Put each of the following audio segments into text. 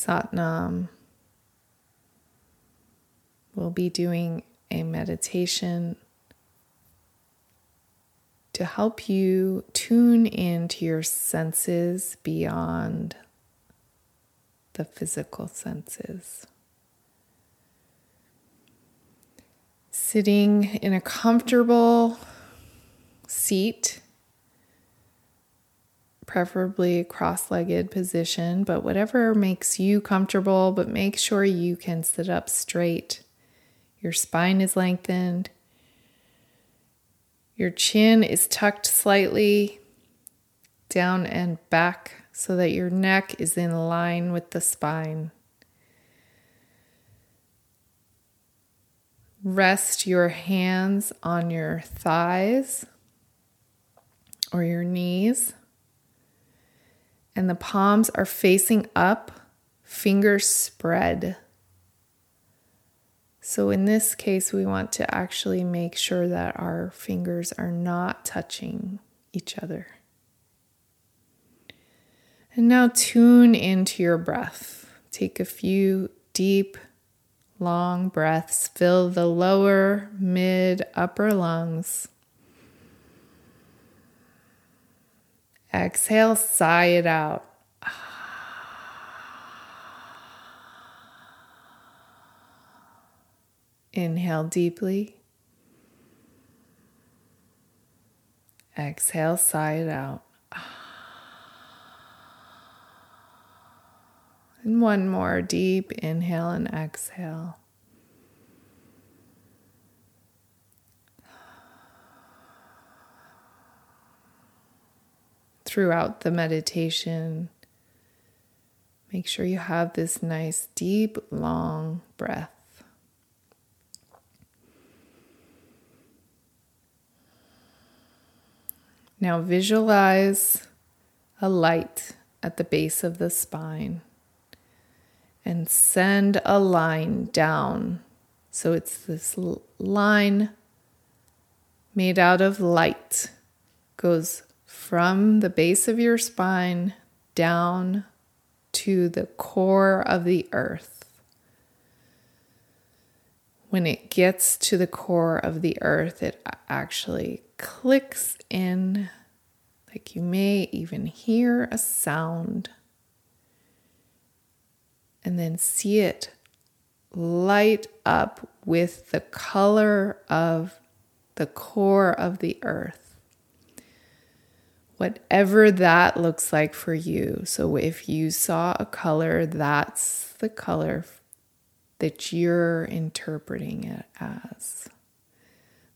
Satnam. We'll be doing a meditation to help you tune into your senses beyond the physical senses. Sitting in a comfortable seat, preferably cross legged position, but whatever makes you comfortable, but make sure you can sit up straight. Your spine is lengthened. Your chin is tucked slightly down and back so that your neck is in line with the spine. Rest your hands on your thighs or your knees, and the palms are facing up, fingers spread. So, in this case, we want to actually make sure that our fingers are not touching each other. And now tune into your breath. Take a few deep, long breaths. Fill the lower, mid, upper lungs. Exhale, sigh it out. Inhale deeply. Exhale, sigh it out. And one more deep inhale and exhale. Throughout the meditation, make sure you have this nice, deep, long breath. Now visualize a light at the base of the spine and send a line down. So it's this line made out of light, goes from the base of your spine down to the core of the earth. When it gets to the core of the earth, it actually clicks in, like you may even hear a sound and then see it light up with the color of the core of the earth. Whatever that looks like for you. So if you saw a color, that's the color that you're interpreting it as.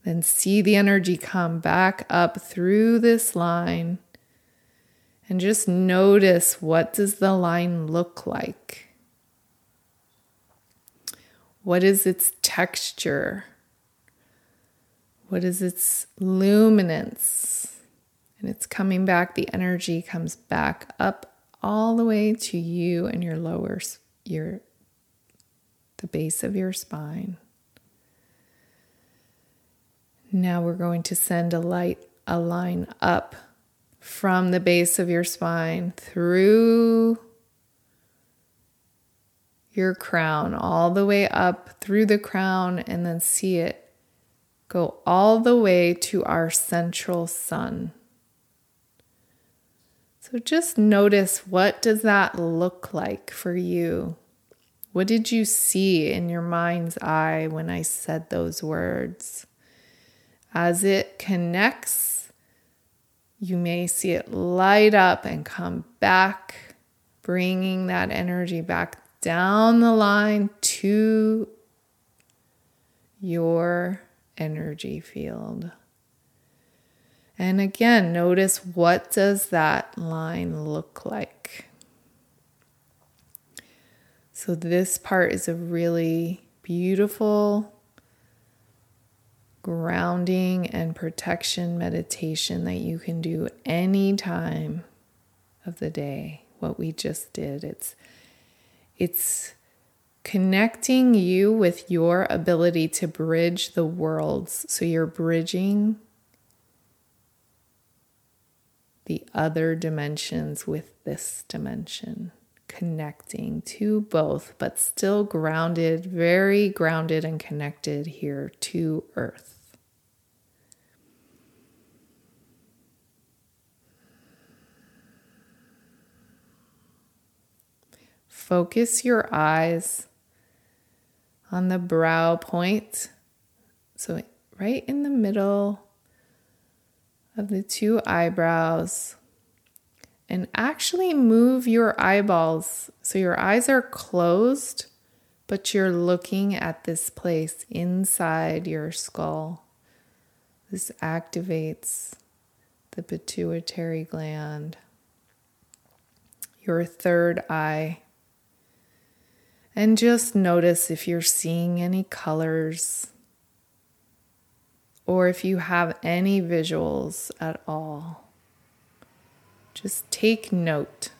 Then see the energy come back up through this line and just notice what does the line look like? What is its texture? What is its luminance? And it's coming back, the energy comes back up all the way to you and your lower, your, the base of your spine. Now we're going to send a light, a line up from the base of your spine through your crown all the way up through the crown and then see it go all the way to our central sun. So just notice what does that look like for you? What did you see in your mind's eye when I said those words? As it connects, you may see it light up and come back, bringing that energy back down the line to your energy field. And again, notice what does that line look like? So this part is a really beautiful grounding and protection meditation that you can do any time of the day. What we just did. It's it's connecting you with your ability to bridge the worlds. So you're bridging the other dimensions with this dimension, connecting to both, but still grounded, very grounded and connected here to Earth. Focus your eyes on the brow point. So, right in the middle of the two eyebrows and actually move your eyeballs so your eyes are closed, but you're looking at this place inside your skull. This activates the pituitary gland, your third eye. And just notice if you're seeing any colors or if you have any visuals at all. Just take note.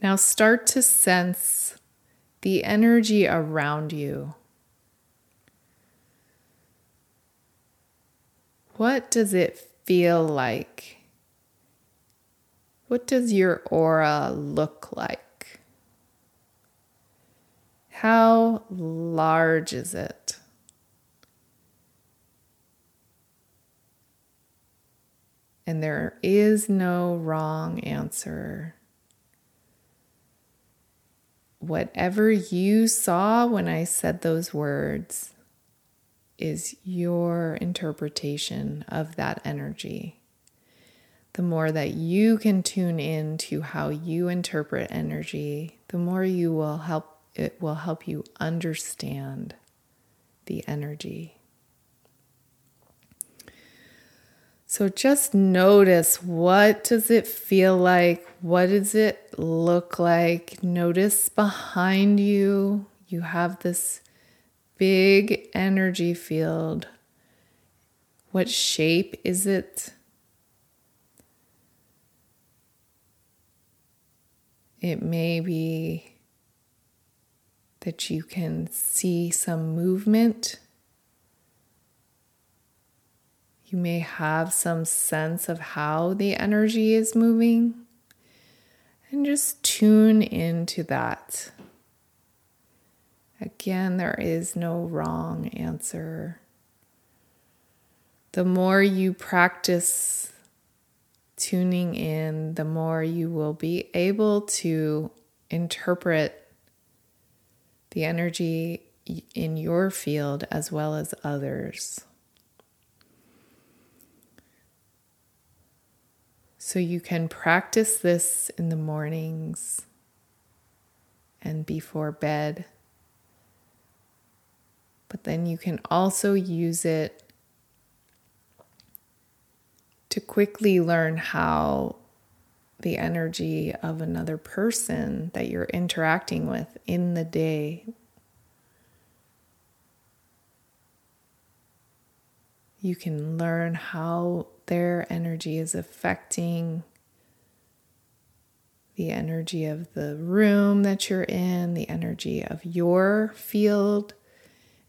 Now start to sense the energy around you. What does it feel like? What does your aura look like? How large is it? And there is no wrong answer. Whatever you saw when I said those words is your interpretation of that energy. The more that you can tune in to how you interpret energy, the more you will help it will help you understand the energy. So just notice what does it feel like? What does it look like? Notice behind you, you have this big energy field. What shape is it? It may be that you can see some movement. You may have some sense of how the energy is moving, and just tune into that. Again, there is no wrong answer. The more you practice tuning in, the more you will be able to interpret the energy in your field as well as others. So you can practice this in the mornings and before bed. But then you can also use it to quickly learn how the energy of another person that you're interacting with in the day. You can learn how their energy is affecting the energy of the room that you're in, the energy of your field,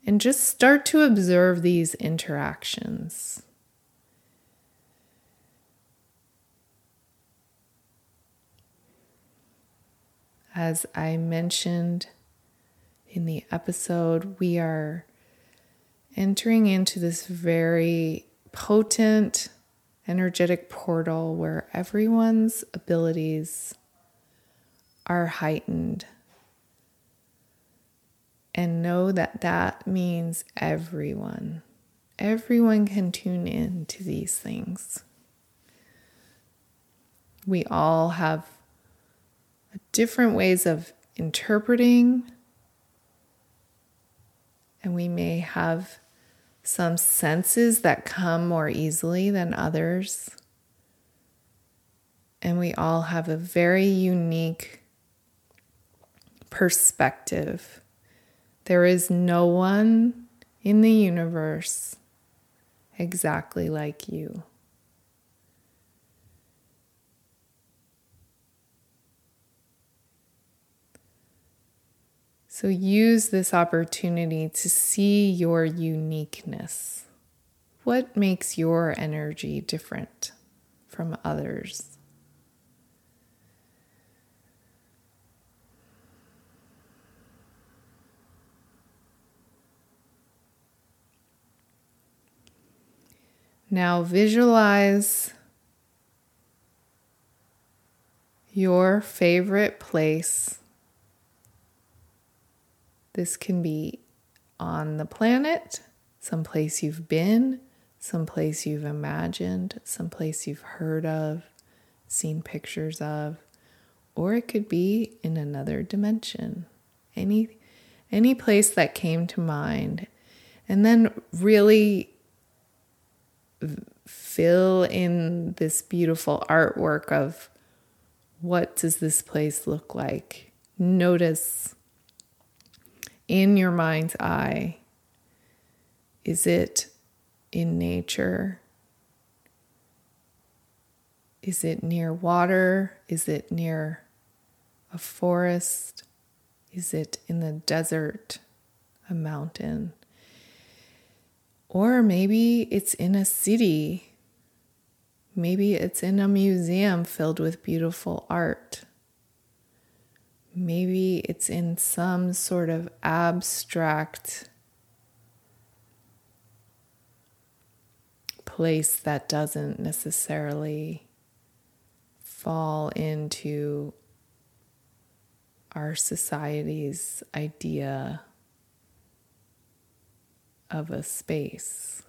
and just start to observe these interactions. As I mentioned in the episode, we are entering into this very potent energetic portal where everyone's abilities are heightened. And know that that means everyone. Everyone can tune in to these things. We all have different ways of interpreting, and we may have some senses that come more easily than others. And we all have a very unique perspective. There is no one in the universe exactly like you. So use this opportunity to see your uniqueness. what makes your energy different from others? Now visualize your favorite place. This can be on the planet, someplace you've been, someplace you've imagined, someplace you've heard of, seen pictures of, or it could be in another dimension. Any any place that came to mind. And then really fill in this beautiful artwork of what does this place look like? Notice in your mind's eye is it in nature? Is it near water? Is it near a forest? Is it in the desert, a mountain? Or maybe it's in a city. Maybe it's in a museum filled with beautiful art. Maybe it's in some sort of abstract place that doesn't necessarily fall into our society's idea of a space.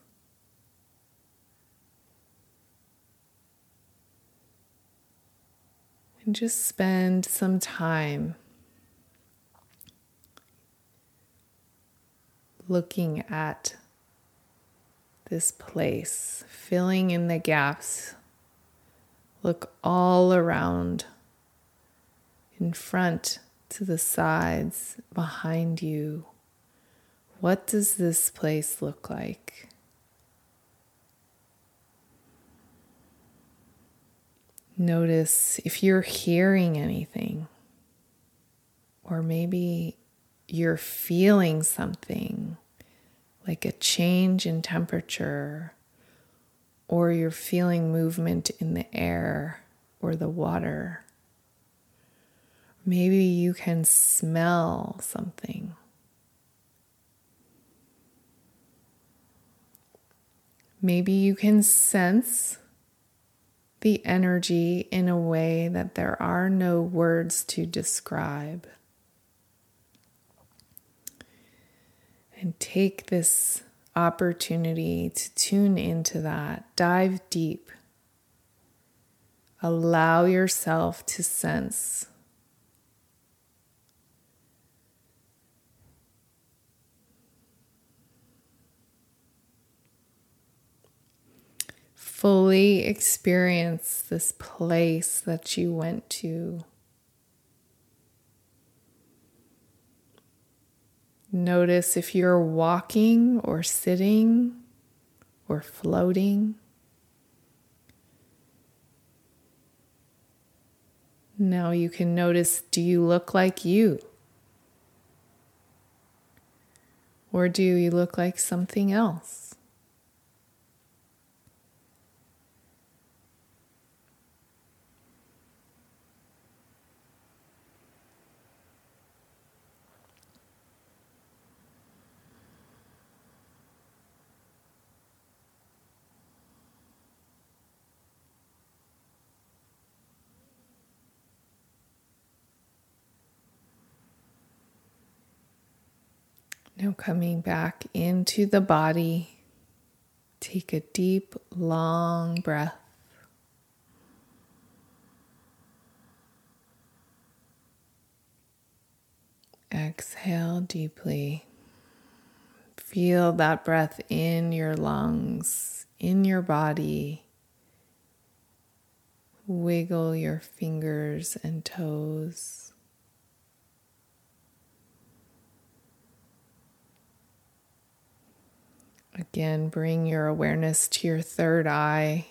And just spend some time looking at this place, filling in the gaps. Look all around, in front, to the sides, behind you. What does this place look like? Notice if you're hearing anything, or maybe you're feeling something like a change in temperature, or you're feeling movement in the air or the water. Maybe you can smell something. Maybe you can sense the energy in a way that there are no words to describe. And take this opportunity to tune into that, dive deep, allow yourself to sense fully experience this place that you went to. Notice if you're walking or sitting or floating. Now you can notice do you look like you? Or do you look like something else? Now, coming back into the body, take a deep, long breath. Exhale deeply. Feel that breath in your lungs, in your body. Wiggle your fingers and toes. Again, bring your awareness to your third eye.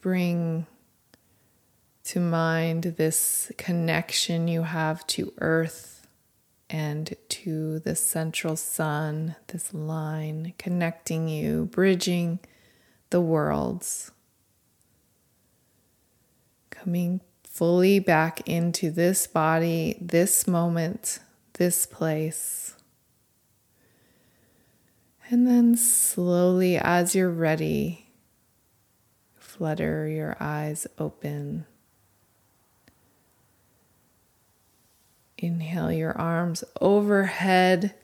Bring to mind this connection you have to earth, and to the central sun, this line connecting you, bridging the worlds. Coming fully back into this body, this moment, this place. And then slowly, as you're ready, flutter your eyes open. Inhale your arms overhead.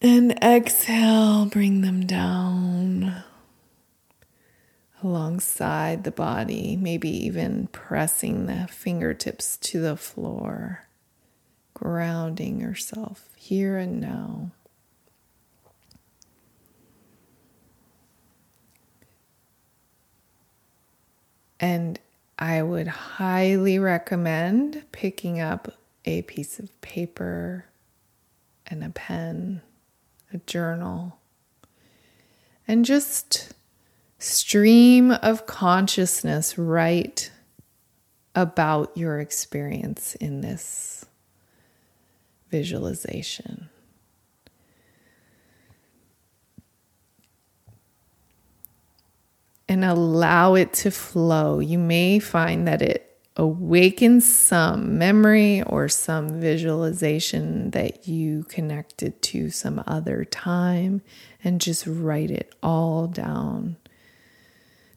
And exhale, bring them down alongside the body, maybe even pressing the fingertips to the floor, grounding yourself here and now. And I would highly recommend picking up a piece of paper and a pen, a journal, and just stream of consciousness write about your experience in this visualization. and allow it to flow. You may find that it awakens some memory or some visualization that you connected to some other time and just write it all down.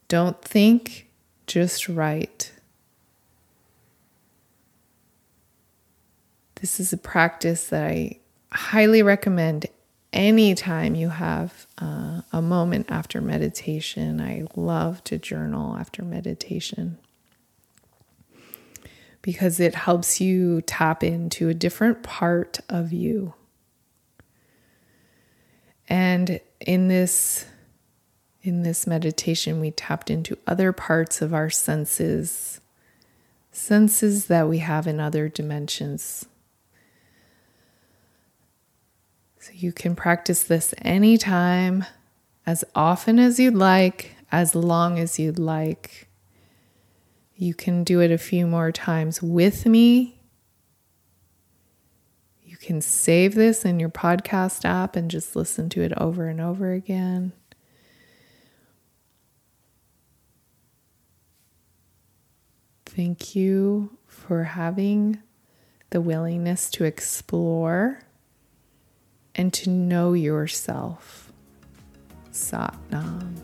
Don't think, just write. This is a practice that I highly recommend anytime you have uh, a moment after meditation. I love to journal after meditation because it helps you tap into a different part of you. And in this in this meditation we tapped into other parts of our senses senses that we have in other dimensions So you can practice this anytime, as often as you'd like, as long as you'd like. You can do it a few more times with me. You can save this in your podcast app and just listen to it over and over again. Thank you for having the willingness to explore and to know yourself. Sat Nam.